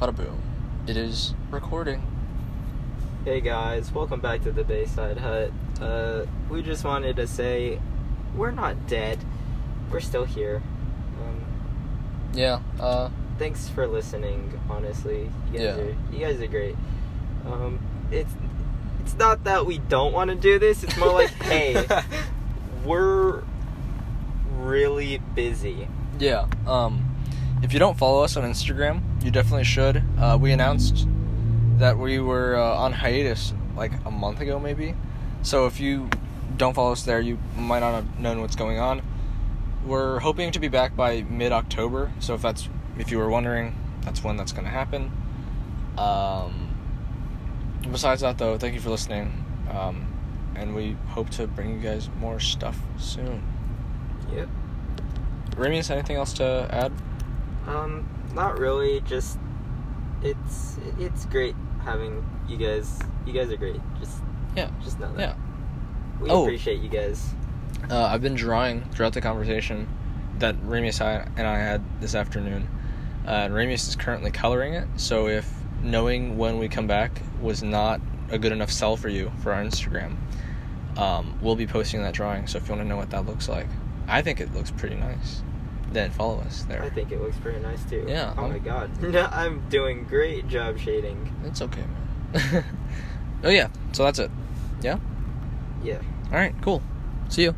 Bada boom. It is recording. Hey guys, welcome back to the Bayside Hut. Uh, we just wanted to say we're not dead. We're still here. Um, Yeah, uh, thanks for listening. Honestly, you guys Yeah. are you guys are great. Um, it's it's not that we don't want to do this. It's more like, hey, we're really busy. yeah. Um, if you don't follow us on Instagram, you definitely should. Uh, we announced that we were uh, on hiatus like a month ago, maybe. So if you don't follow us there, you might not have known what's going on. We're hoping to be back by mid October. So if that's if you were wondering, that's when that's going to happen. Um, besides that, though, thank you for listening. Um, and we hope to bring you guys more stuff soon. Yep. Ramius, anything else to add? Um, not really. Just it's it's great having you guys. You guys are great. Just Yeah. just know that. Yeah. We Oh. appreciate you guys. Uh, I've been drawing throughout the conversation that Ramius and I had this afternoon. Uh, and Ramius is currently coloring it, so if knowing when we come back was not a good enough sell for you for our Instagram, um, we'll be posting that drawing. So if you want to know what that looks like, I think it looks pretty nice. Then follow us there. I think it looks pretty nice too. Yeah, Oh I'm- my god. No, I'm doing great job shading. It's okay, man. oh yeah, so that's it. Yeah. Yeah. All right. Cool. See you.